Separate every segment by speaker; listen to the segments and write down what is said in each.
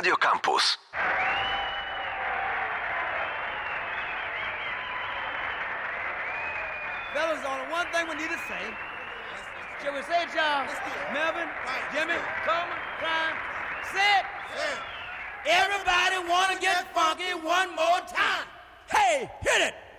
Speaker 1: Radio Campus.
Speaker 2: Fellas, only one thing we need to say. Shall we say it, y'all? Melvin, right, Jimmy, Coleman, Brian, say it. Everybody wanna get funky one more time. Hey, hit it!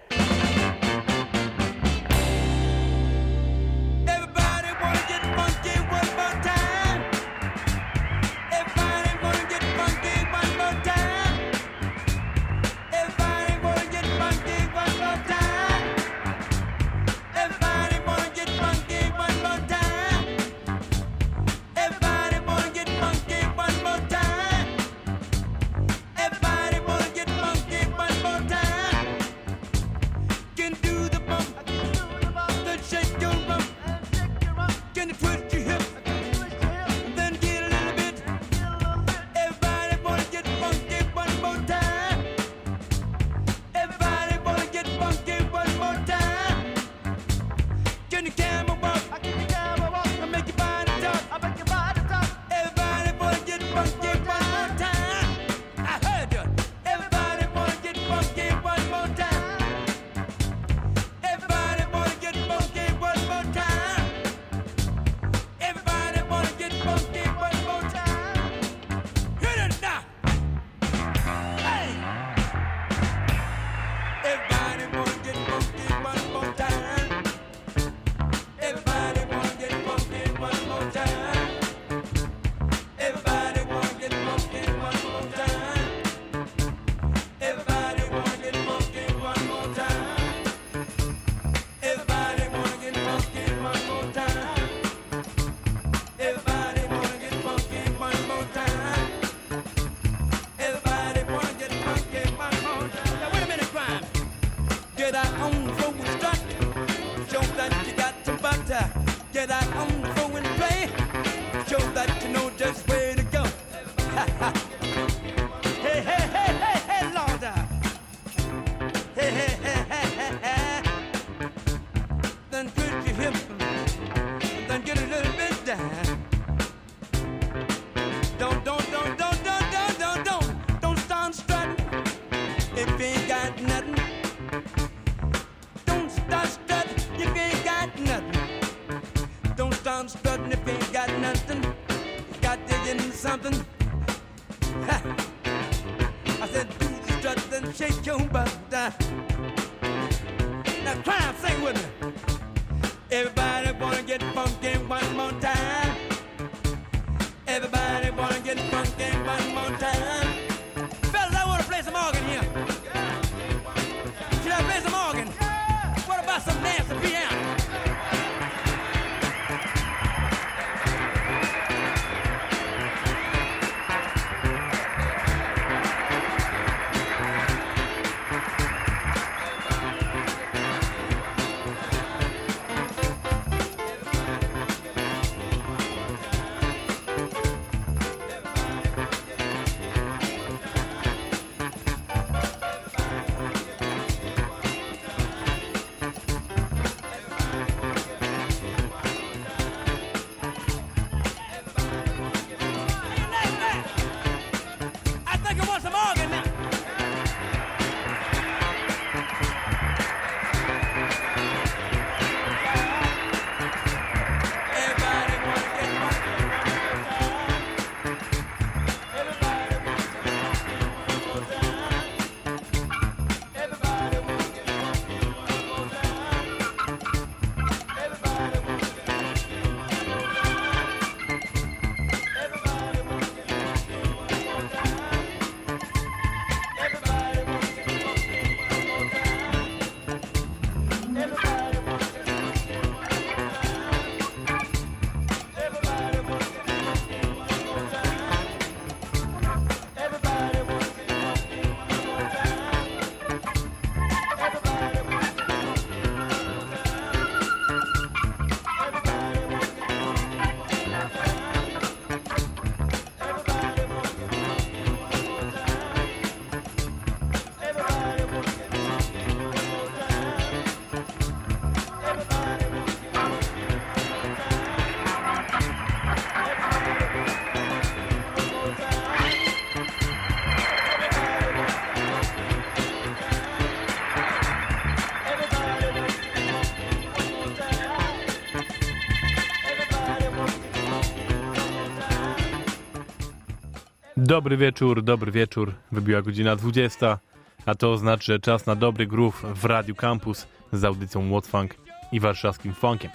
Speaker 1: Dobry wieczór, dobry wieczór. Wybiła godzina 20, a to oznacza że czas na dobry groove w Radiu Campus z audycją What Funk i warszawskim funkiem.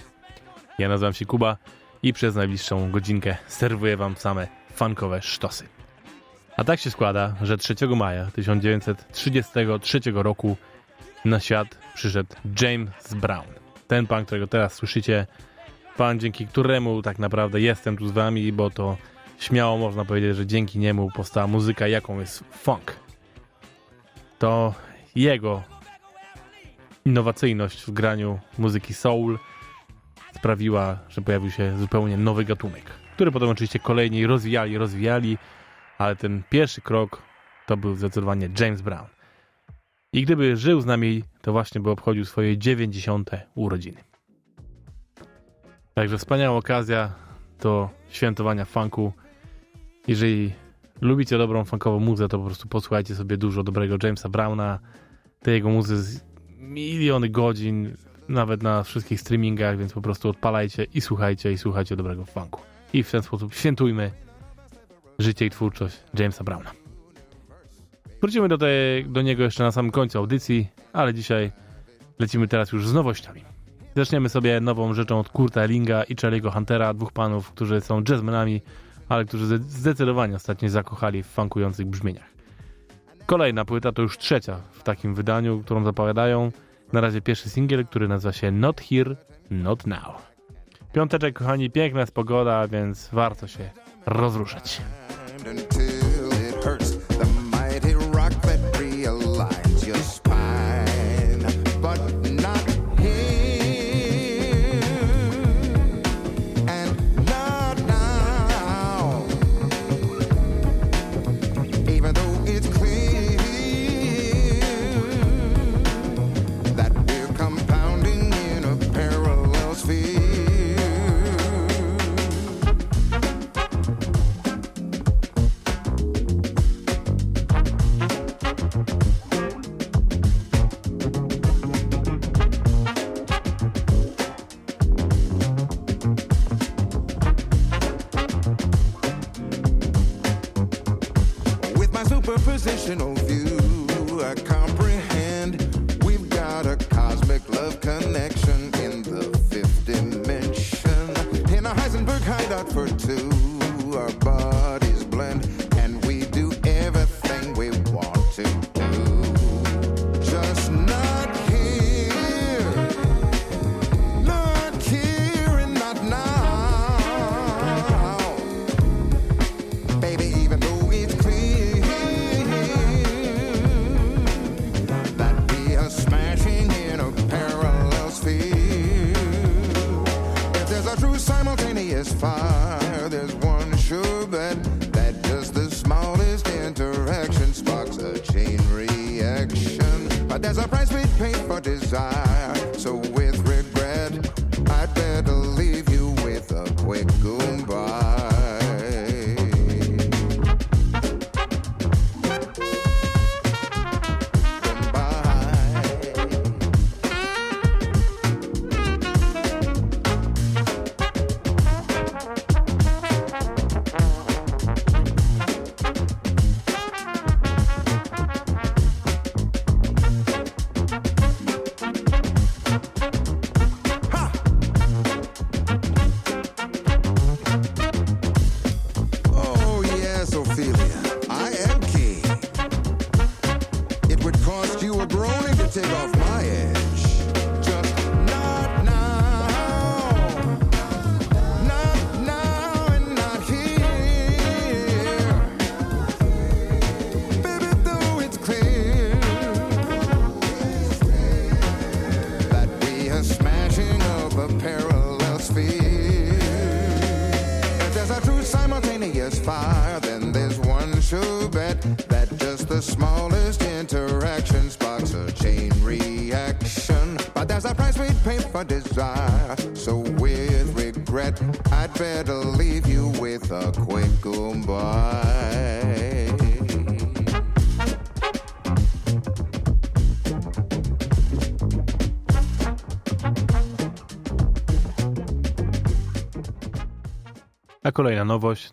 Speaker 1: Ja nazywam się Kuba i przez najbliższą godzinkę serwuję wam same funkowe sztosy. A tak się składa, że 3 maja 1933 roku na świat przyszedł James Brown. Ten pan, którego teraz słyszycie, pan dzięki któremu tak naprawdę jestem tu z wami, bo to śmiało można powiedzieć, że dzięki niemu powstała muzyka, jaką jest funk. To jego innowacyjność w graniu muzyki soul sprawiła, że pojawił się zupełnie nowy gatunek, który potem oczywiście kolejni rozwijali, rozwijali, ale ten pierwszy krok to był zdecydowanie James Brown. I gdyby żył z nami, to właśnie by obchodził swoje 90. urodziny. Także wspaniała okazja do świętowania funku. Jeżeli lubicie dobrą funkową muzę, to po prostu posłuchajcie sobie dużo dobrego Jamesa Browna, tej jego muzy z miliony godzin, nawet na wszystkich streamingach, więc po prostu odpalajcie i słuchajcie, i słuchajcie dobrego funku. I w ten sposób świętujmy życie i twórczość Jamesa Browna. Wrócimy do, tej, do niego jeszcze na samym końcu audycji, ale dzisiaj lecimy teraz już z nowościami. Zaczniemy sobie nową rzeczą od Kurta Ellinga i Charlie'ego Huntera, dwóch panów, którzy są jazzmenami, ale którzy zdecydowanie ostatnio zakochali w funkujących brzmieniach. Kolejna płyta to już trzecia w takim wydaniu, którą zapowiadają. Na razie pierwszy singiel, który nazywa się Not Here, Not Now. Piąteczek, kochani, piękna jest pogoda, więc warto się rozruszać.
Speaker 3: positional.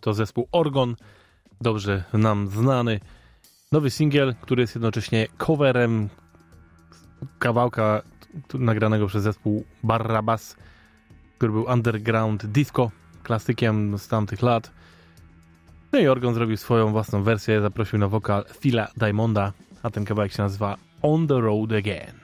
Speaker 3: To
Speaker 1: zespół Orgon dobrze nam znany. Nowy singiel, który jest jednocześnie coverem kawałka nagranego przez zespół Barrabas, który był underground disco, klasykiem z tamtych lat. No i Orgon zrobił swoją własną wersję, zaprosił na wokal Phila Diamonda, a ten kawałek się nazywa On the Road Again.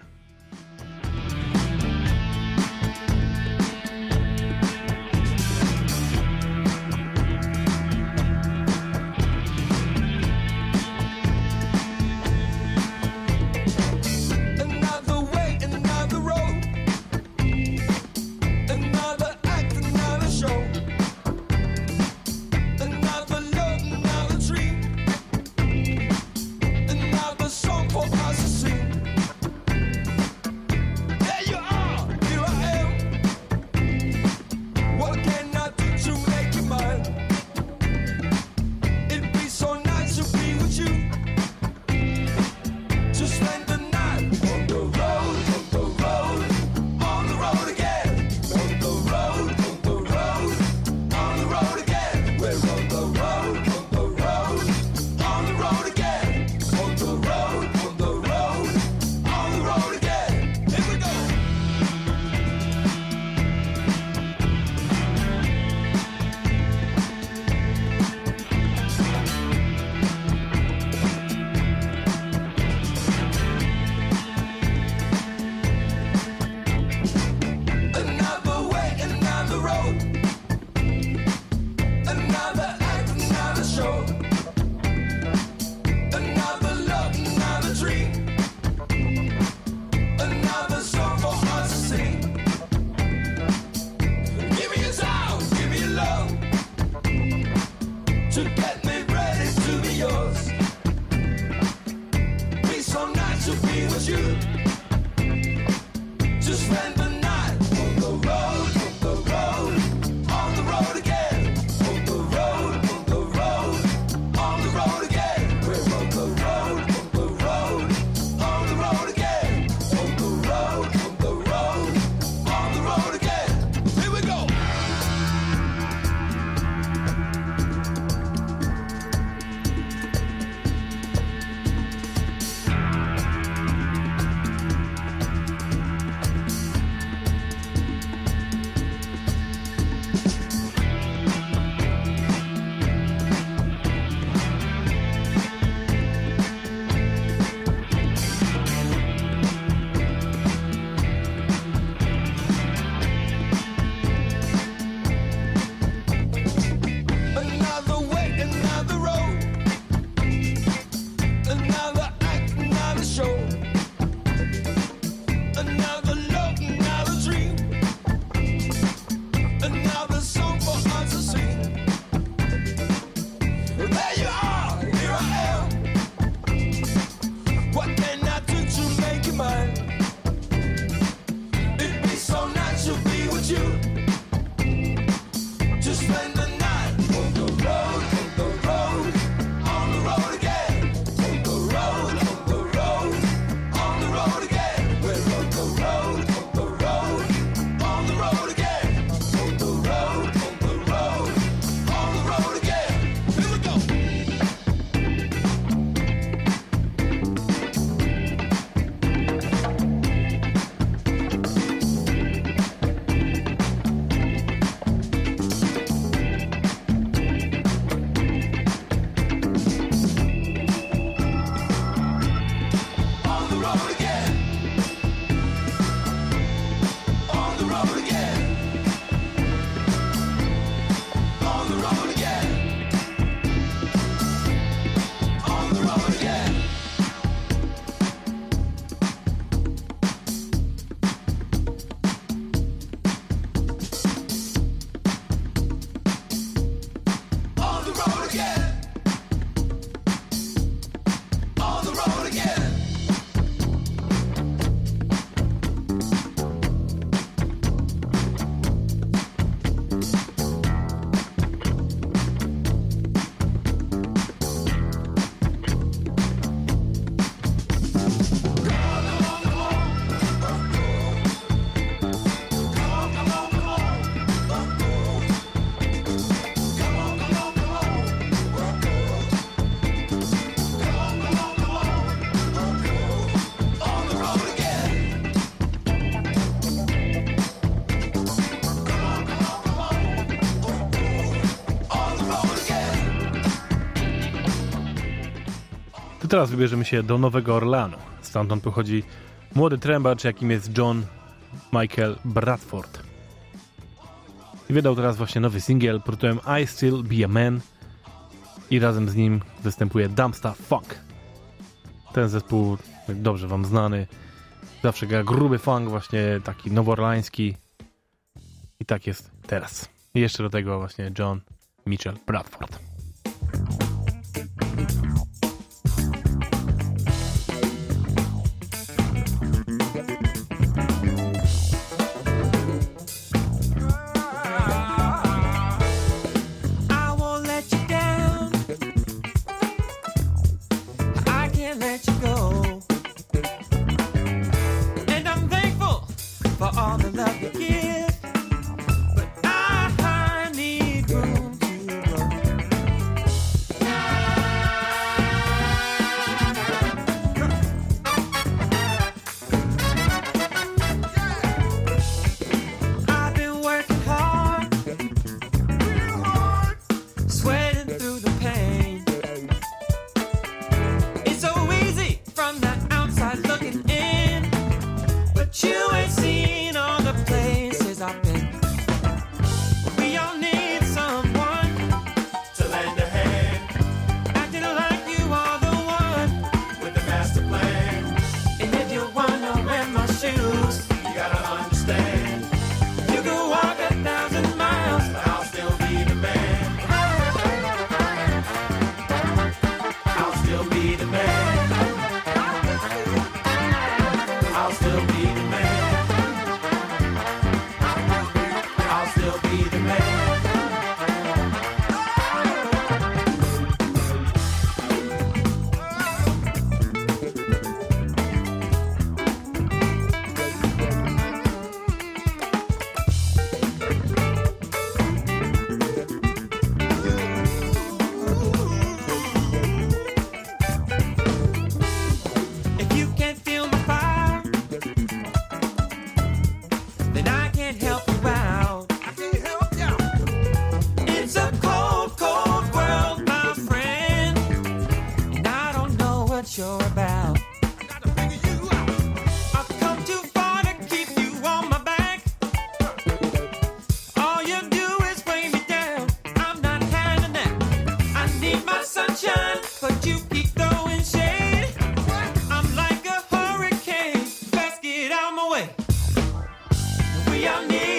Speaker 4: Teraz wybierzemy się do Nowego Orleanu. Stamtąd pochodzi młody trębacz, jakim jest John Michael Bradford. Wydał teraz właśnie nowy singiel pod tytułem I Still Be a Man i razem z nim występuje Dumpsta Funk. Ten zespół, dobrze wam znany, zawsze gra gruby funk, właśnie taki noworlański i tak jest teraz. I jeszcze do tego właśnie John Mitchell Bradford.
Speaker 5: 要你。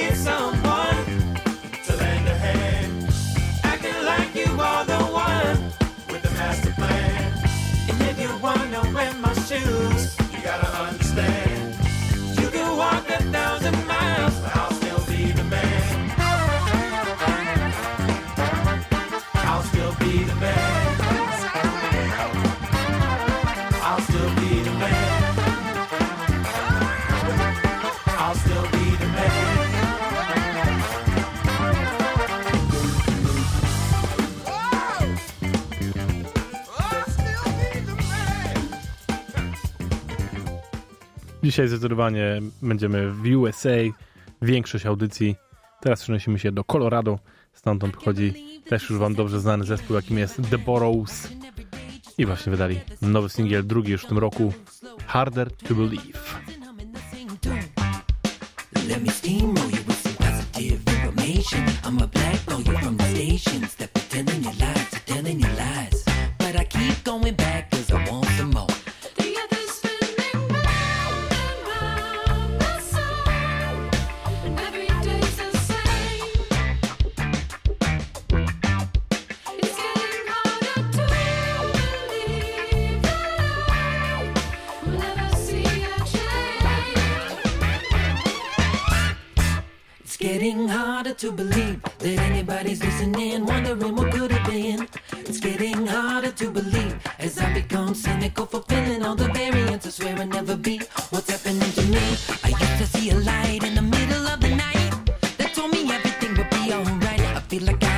Speaker 4: Dzisiaj zdecydowanie będziemy w USA, większość audycji. Teraz przenosimy się do Colorado, stamtąd pochodzi też już wam dobrze znany zespół, jakim jest The Burrows. I właśnie wydali nowy singiel, drugi już w tym roku, Harder to Believe.
Speaker 6: Let me steamroll you with some positive information. I'm a blackball you from the stations that be telling you lies, telling you lies.
Speaker 7: Harder to believe that
Speaker 6: anybody's listening, wondering what could have been. It's getting harder to believe as I become cynical, fulfilling all the variants. I swear I'll never be what's happening to me. I used to see a light in the middle of the night that told me everything would be alright. I feel like I'm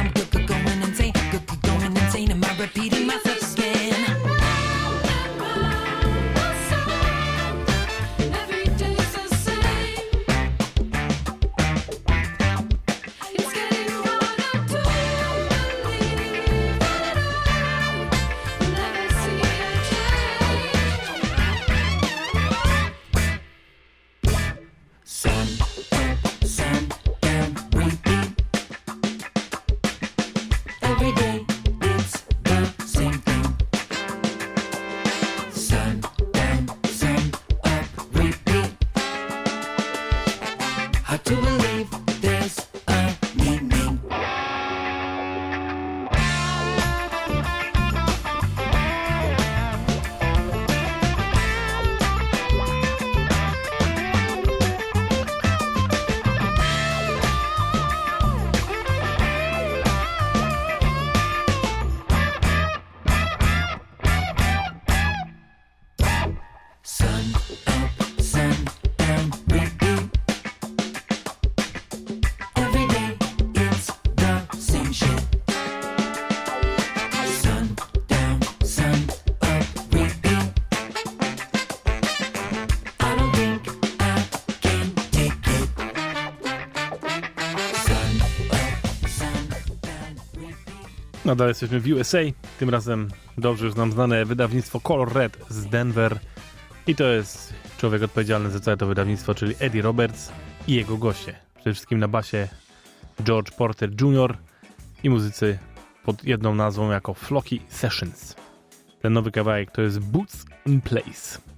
Speaker 1: Nadal jesteśmy w USA, tym razem dobrze już nam znane wydawnictwo Color Red z Denver i to jest człowiek odpowiedzialny za całe to wydawnictwo, czyli Eddie Roberts i jego goście. Przede wszystkim na basie George Porter Jr. i muzycy pod jedną nazwą jako Flocky Sessions. Ten nowy kawałek to jest Boots in Place.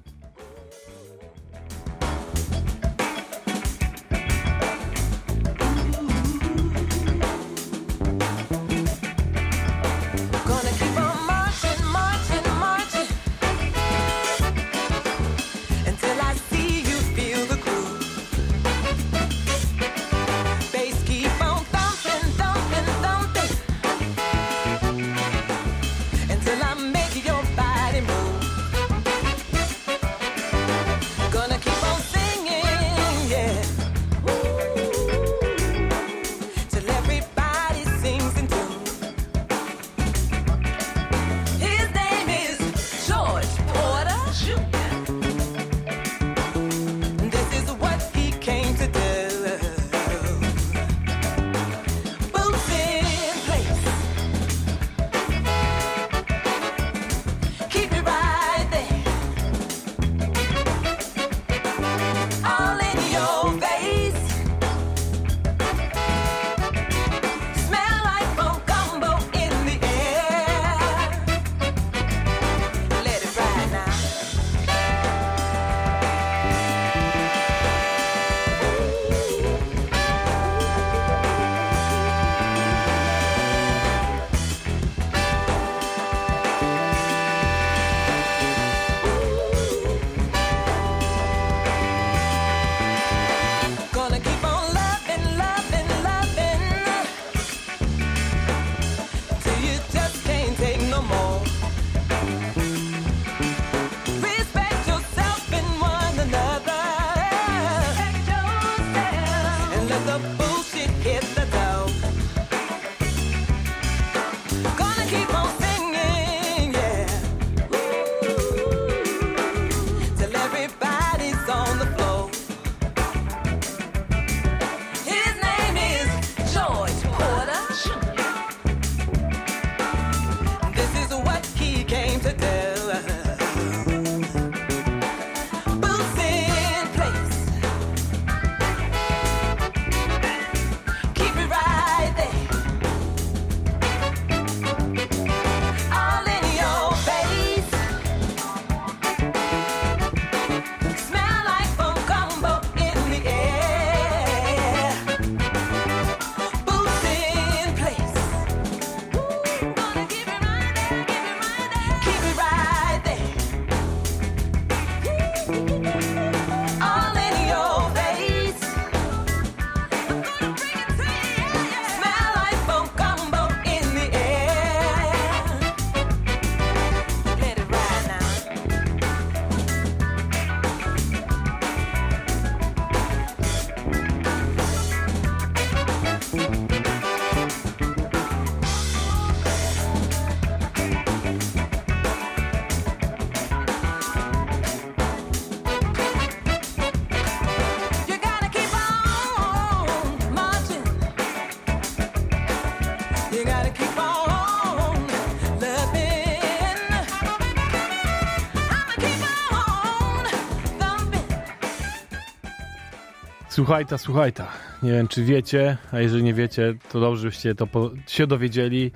Speaker 1: Słuchajta, słuchajta. Nie wiem, czy wiecie, a jeżeli nie wiecie, to dobrze byście to po, się dowiedzieli,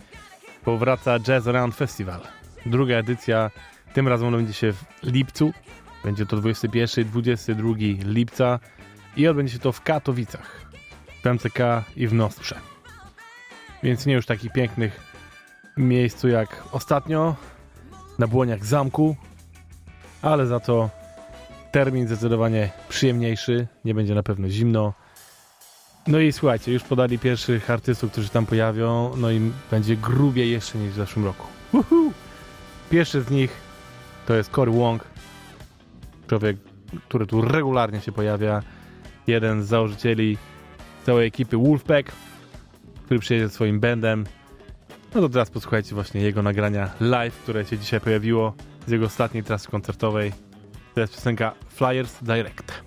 Speaker 1: bo wraca Jazz Around Festival. Druga edycja, tym razem ona będzie się w lipcu. Będzie to 21 22 lipca i odbędzie się to w Katowicach, w MCK i w Nostrze. Więc nie już takich pięknych miejscu jak ostatnio, na błoniach zamku, ale za to termin zdecydowanie przyjemniejszy, nie będzie na pewno zimno. No i słuchajcie, już podali pierwszych artystów, którzy tam pojawią, no i będzie grubiej jeszcze niż w zeszłym roku. Woohoo! Pierwszy z nich to jest Cory Wong, człowiek, który tu regularnie się pojawia, jeden z założycieli całej ekipy Wolfpack, który przyjedzie swoim bandem. No to teraz posłuchajcie właśnie jego nagrania live, które się dzisiaj pojawiło z jego ostatniej trasy koncertowej. To jest piosenka Flyers Direct.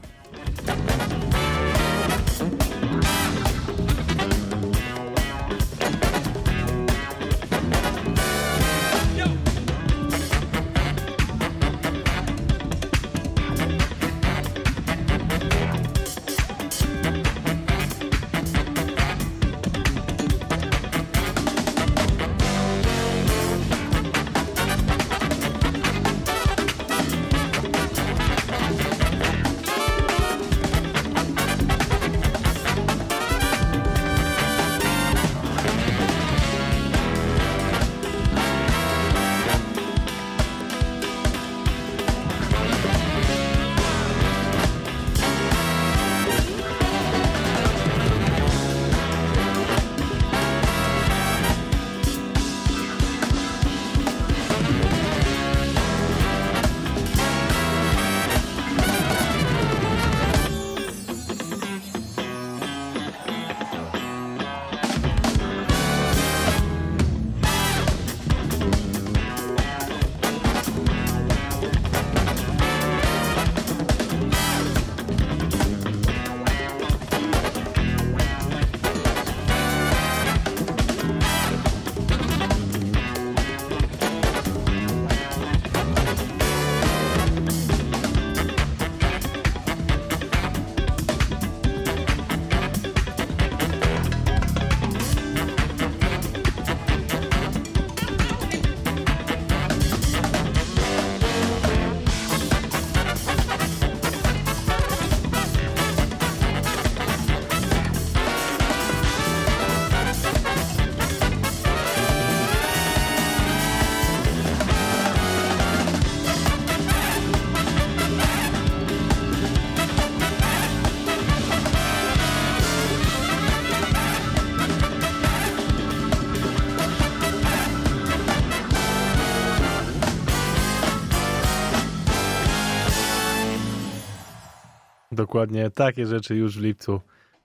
Speaker 1: Dokładnie takie rzeczy już w lipcu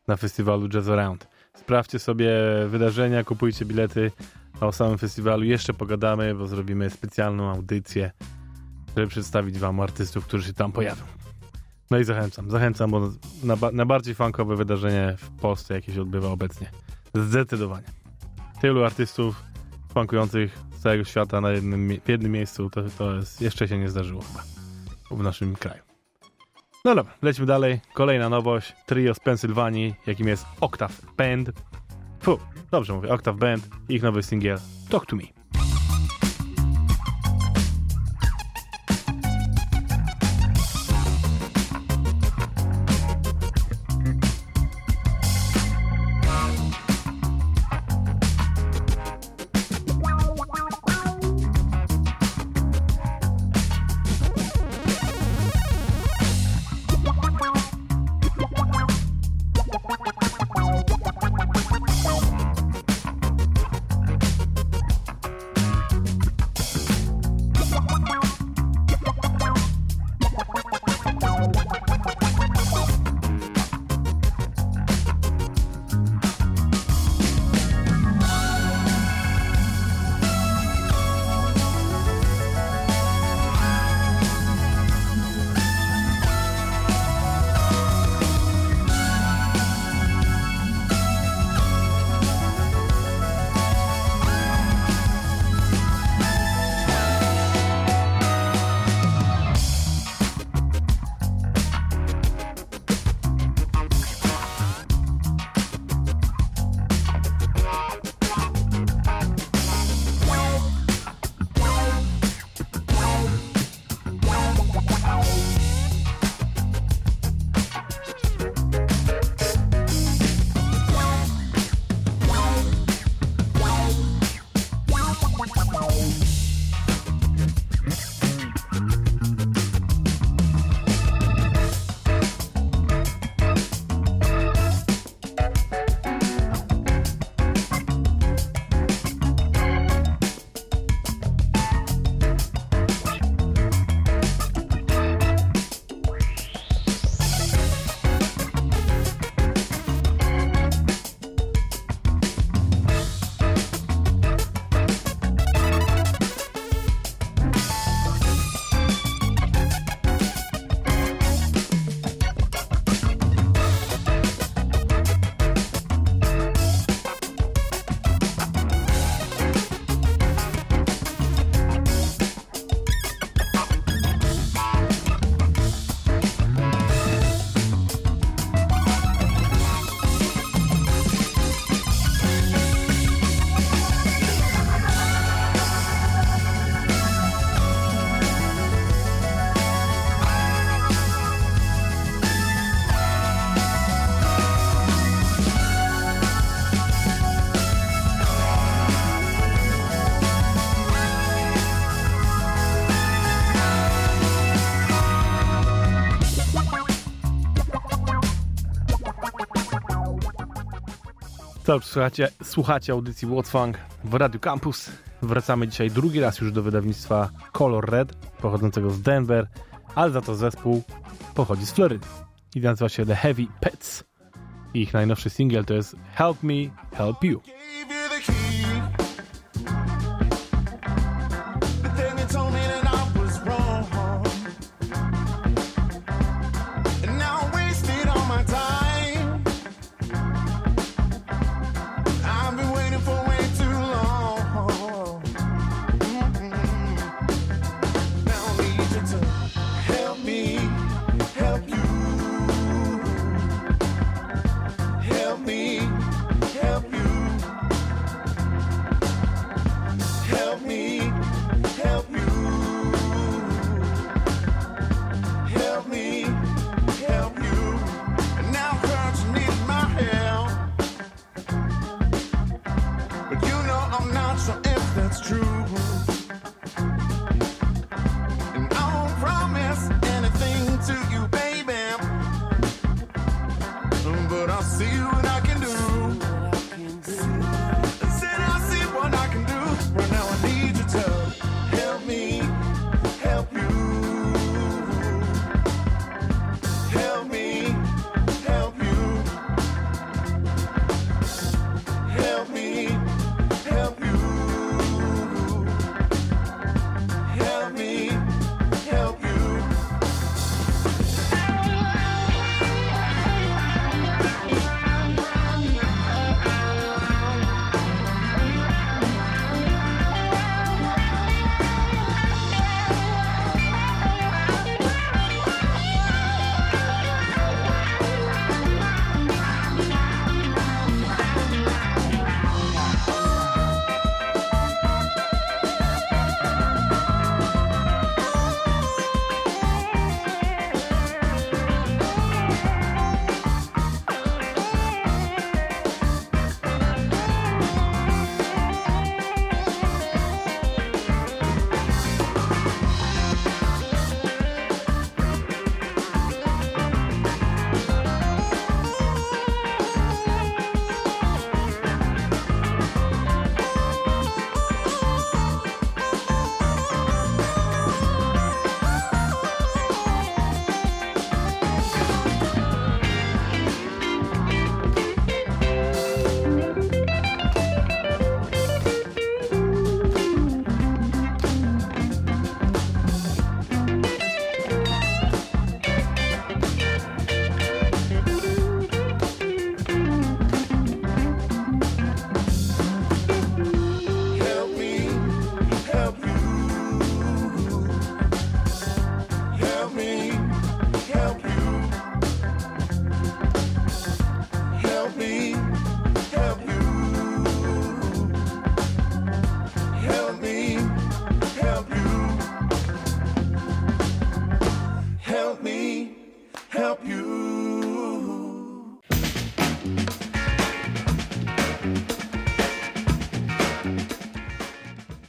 Speaker 1: na festiwalu Jazz Around. Sprawdźcie sobie wydarzenia, kupujcie bilety, a o samym festiwalu jeszcze pogadamy, bo zrobimy specjalną audycję, żeby przedstawić wam artystów, którzy się tam pojawią. No i zachęcam, zachęcam, bo na, najbardziej funkowe wydarzenie w Polsce, jakie się odbywa obecnie. Zdecydowanie. Tylu artystów funkujących z całego świata na jednym, w jednym miejscu, to, to jest, jeszcze się nie zdarzyło chyba w naszym kraju. No dobra, lecimy dalej. Kolejna nowość. Trio z Pensylwanii, jakim jest Octave Band. Fu, dobrze mówię, Octave Band. Ich nowy singiel Talk to Me. Dobrze, słuchacie, słuchacie audycji What's Funk w Radio Campus. Wracamy dzisiaj drugi raz już do wydawnictwa Color Red, pochodzącego z Denver, ale za to zespół pochodzi z Florydy i nazywa się The Heavy Pets. Ich najnowszy singiel to jest Help Me, Help you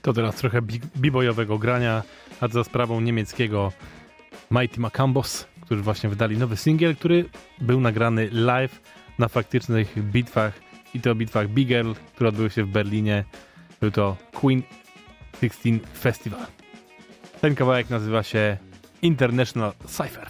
Speaker 3: To
Speaker 1: teraz trochę bi- bibojowego grania, a za sprawą niemieckiego Mighty Macambos, którzy właśnie wydali nowy singiel, który był nagrany live na faktycznych bitwach i to bitwach Big Girl, które odbyły się w Berlinie. Był to Queen 16 Festival. Ten kawałek nazywa się International Cypher.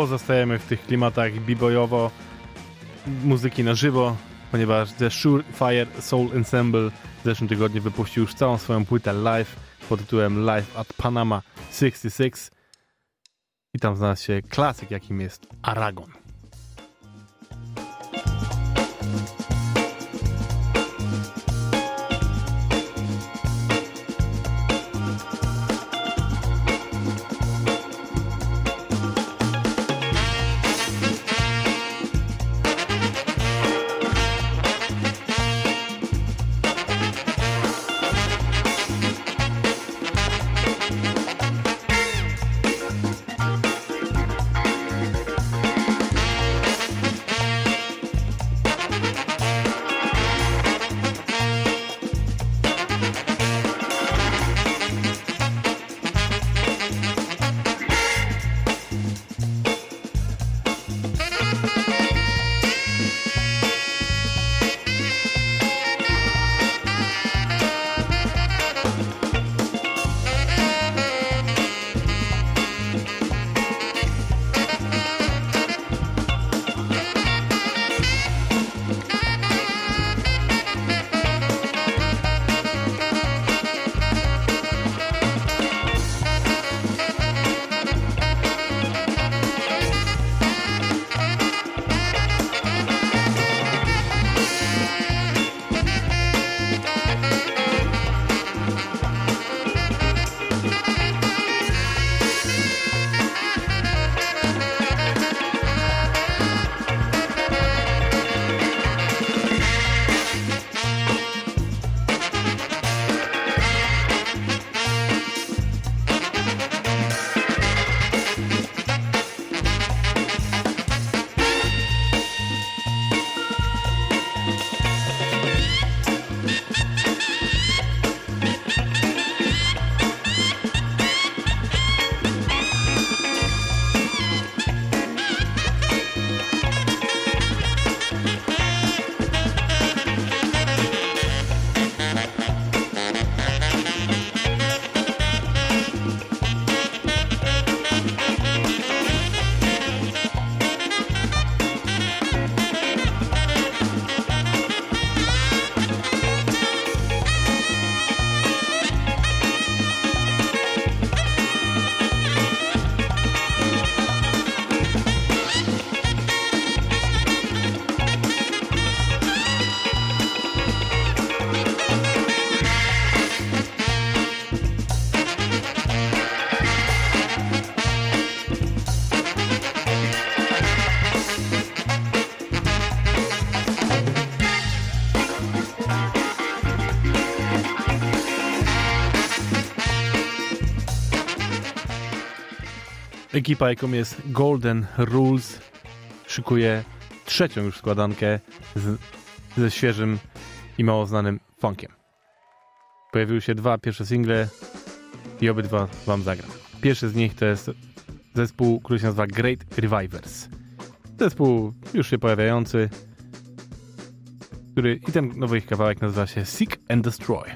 Speaker 1: Pozostajemy w tych klimatach beboyowo, muzyki na żywo, ponieważ The Surefire Soul Ensemble w zeszłym tygodniu wypuścił już całą swoją płytę live pod tytułem Live at Panama 66 i tam znalazł się klasyk, jakim jest Aragon. Ekipa, jaką jest Golden Rules, szykuje trzecią już składankę z, ze świeżym i mało znanym funkiem. Pojawiły się dwa pierwsze single i obydwa wam zagram. Pierwszy z nich to jest zespół, który się nazywa Great Revivers. Zespół już się pojawiający, który i ten nowy ich kawałek nazywa się Seek and Destroy.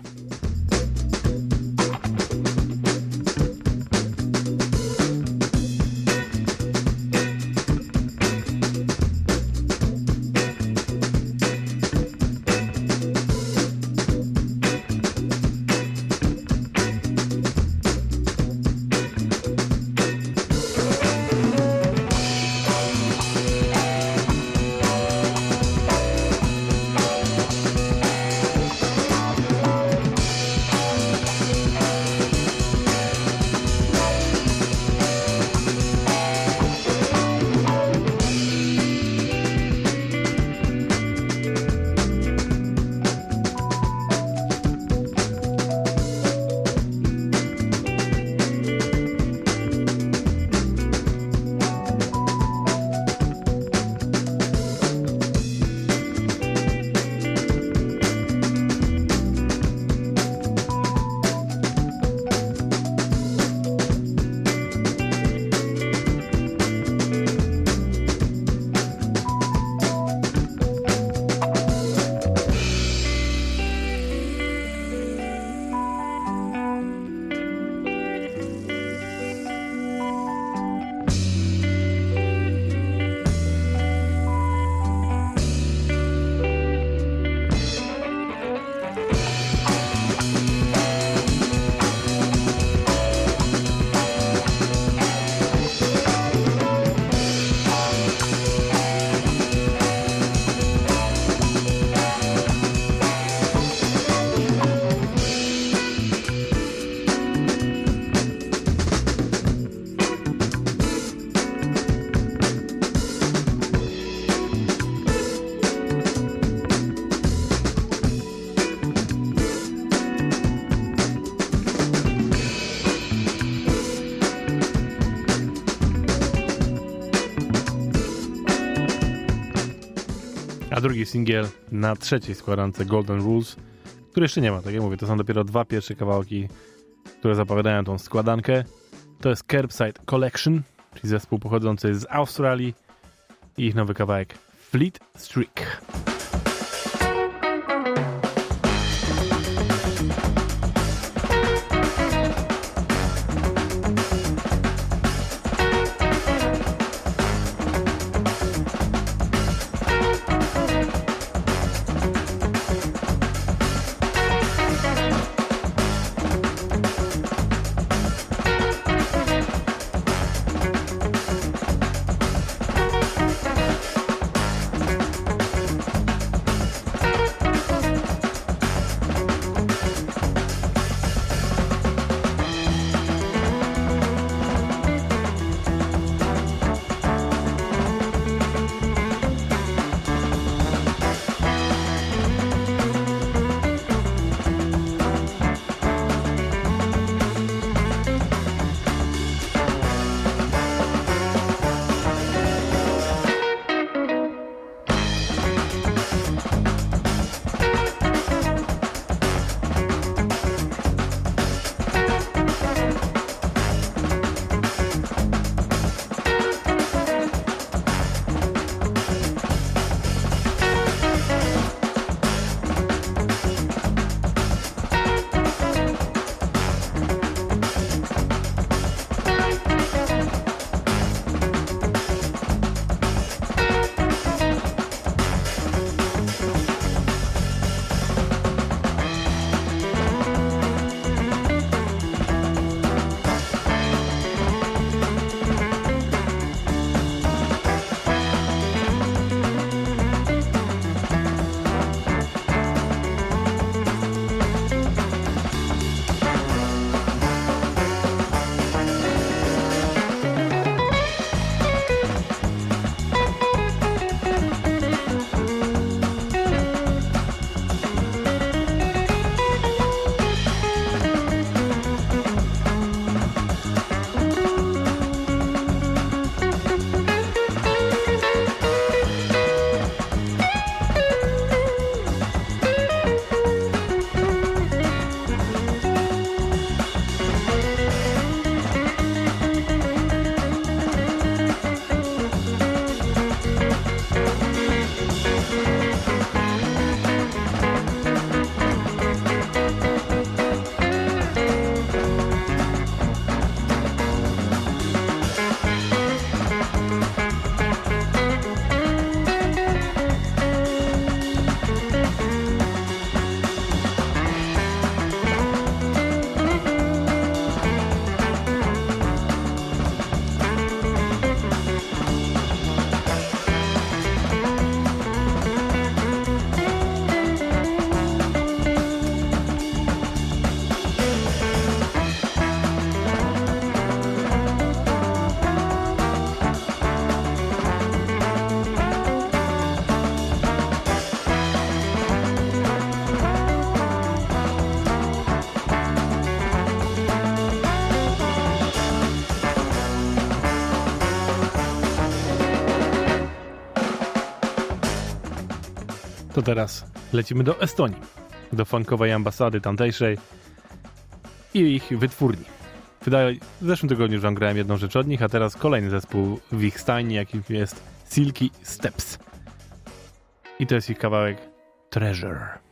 Speaker 1: Singiel na trzeciej składance Golden Rules, który jeszcze nie ma, tak jak mówię, to są dopiero dwa pierwsze kawałki, które zapowiadają tą składankę. To jest Curbside Collection, czyli zespół pochodzący z Australii i ich nowy kawałek Fleet Streak.
Speaker 8: Teraz lecimy do Estonii, do funkowej ambasady tamtejszej i ich wytwórni. Wydaje, w zeszłym tygodniu już grałem jedną rzecz od nich, a teraz kolejny zespół w ich stajni, jakim jest Silky Steps. I to jest ich kawałek Treasure.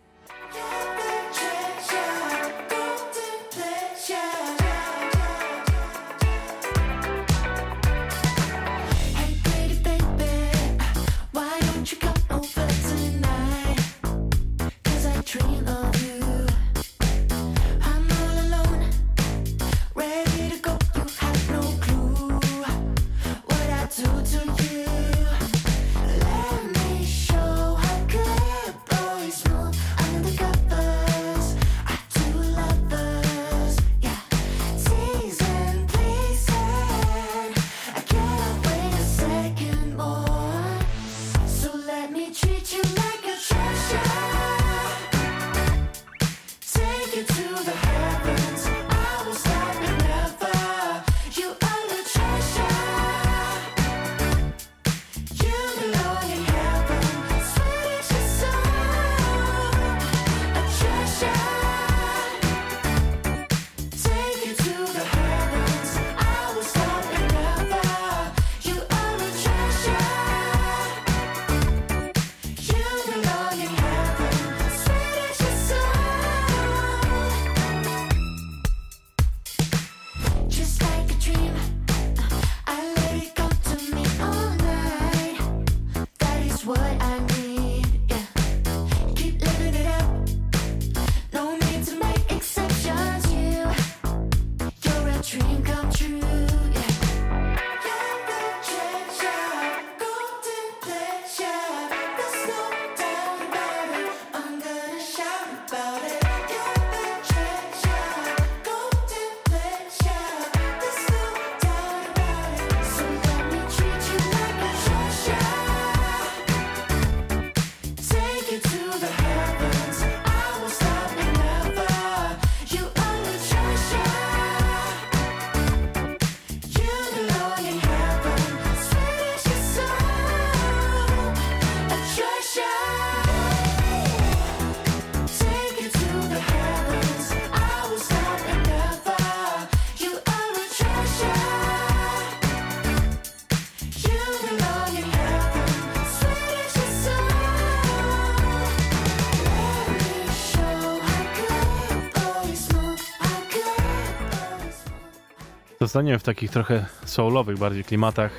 Speaker 8: Zostaniemy w takich trochę soulowych bardziej klimatach.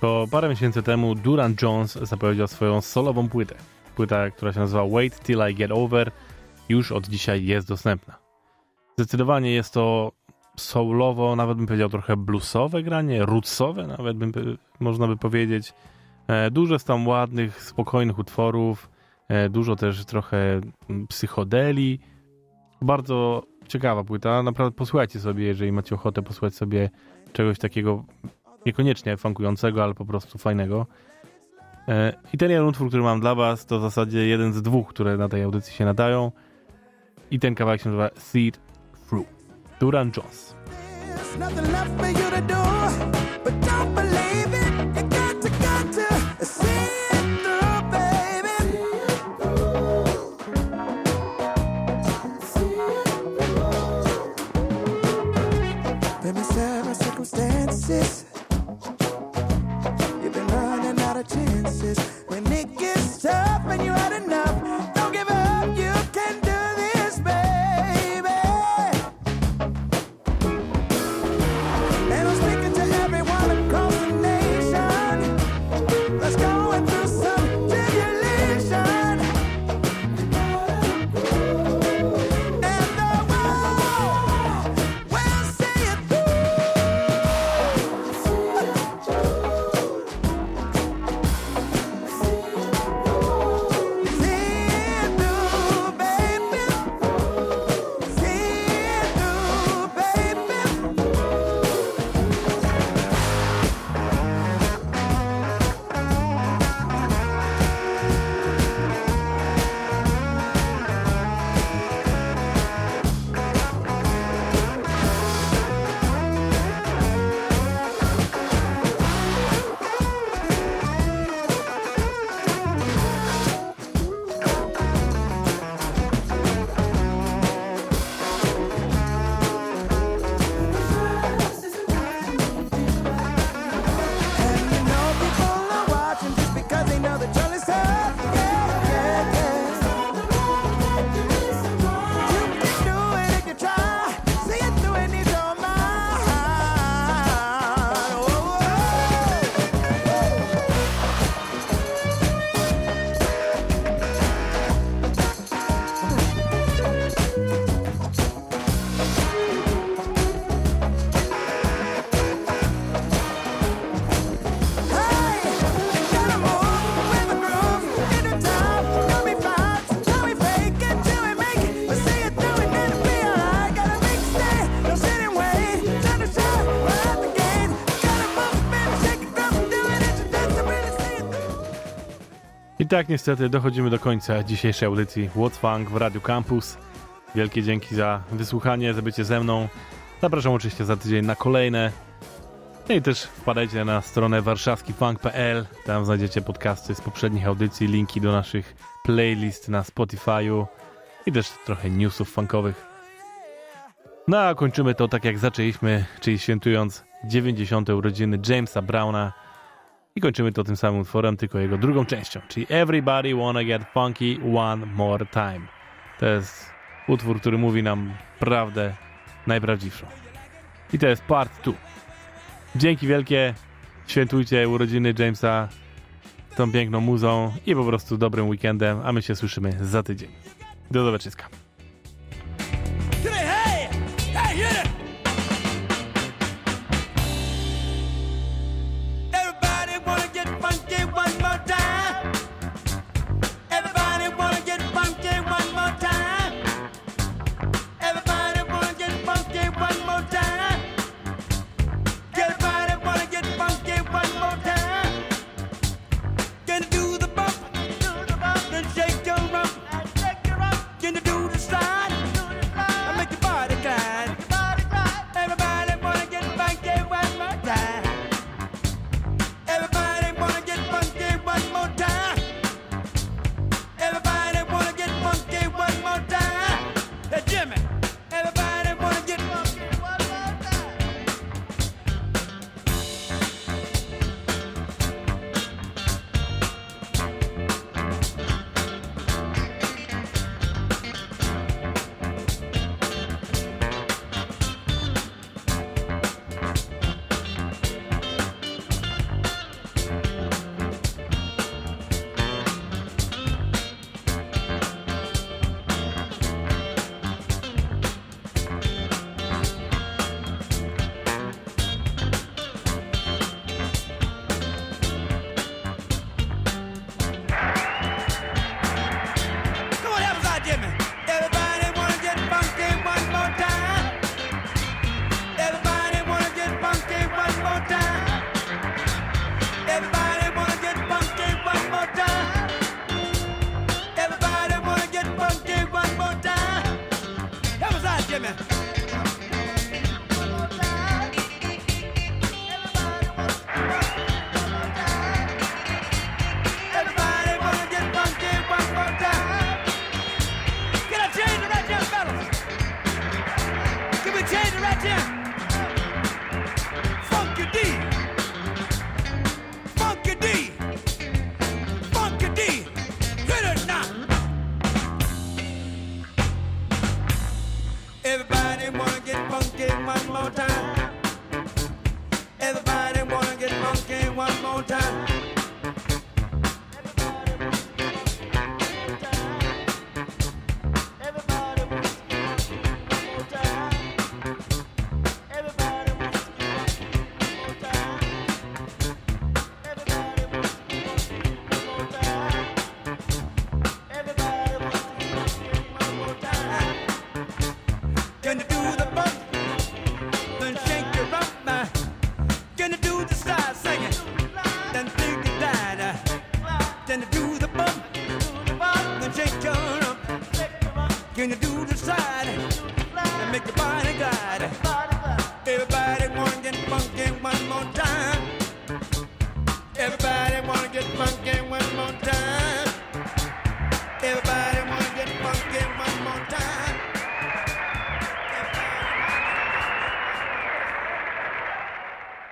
Speaker 8: To parę miesięcy temu Duran Jones zapowiedział swoją solową płytę. Płyta, która się nazywa Wait Till I Get Over, już od dzisiaj jest dostępna. Zdecydowanie jest to soulowo, nawet bym powiedział trochę bluesowe granie, rootsowe nawet bym, by- można by powiedzieć. E, Dużo jest tam ładnych, spokojnych utworów, e, dużo też trochę mm, psychodeli. Bardzo ciekawa płyta, naprawdę posłuchajcie sobie, jeżeli macie ochotę posłuchać sobie czegoś takiego niekoniecznie funkującego, ale po prostu fajnego. I ten jeden utwór, który mam dla was, to w zasadzie jeden z dwóch, które na tej audycji się nadają. I ten kawałek się nazywa Seed Through. Duran Jones.
Speaker 9: Circumstances. You've been running out of chances. When it gets tough and you had enough,
Speaker 2: tak niestety dochodzimy do końca dzisiejszej audycji What's Funk w Radio Campus. Wielkie dzięki za wysłuchanie, za bycie ze mną. Zapraszam oczywiście za tydzień na kolejne. No i też wpadajcie na stronę warszawskifunk.pl. Tam znajdziecie podcasty z poprzednich audycji, linki do naszych playlist na Spotify'u i też trochę newsów funkowych. No a kończymy to tak jak zaczęliśmy, czyli świętując 90. urodziny Jamesa Browna. I kończymy to tym samym utworem, tylko jego drugą częścią, czyli Everybody Wanna Get Funky One More Time. To jest utwór, który mówi nam prawdę najprawdziwszą. I to jest part 2. Dzięki wielkie, świętujcie urodziny Jamesa tą piękną muzą i po prostu dobrym weekendem, a my się słyszymy za tydzień. Do zobaczyska.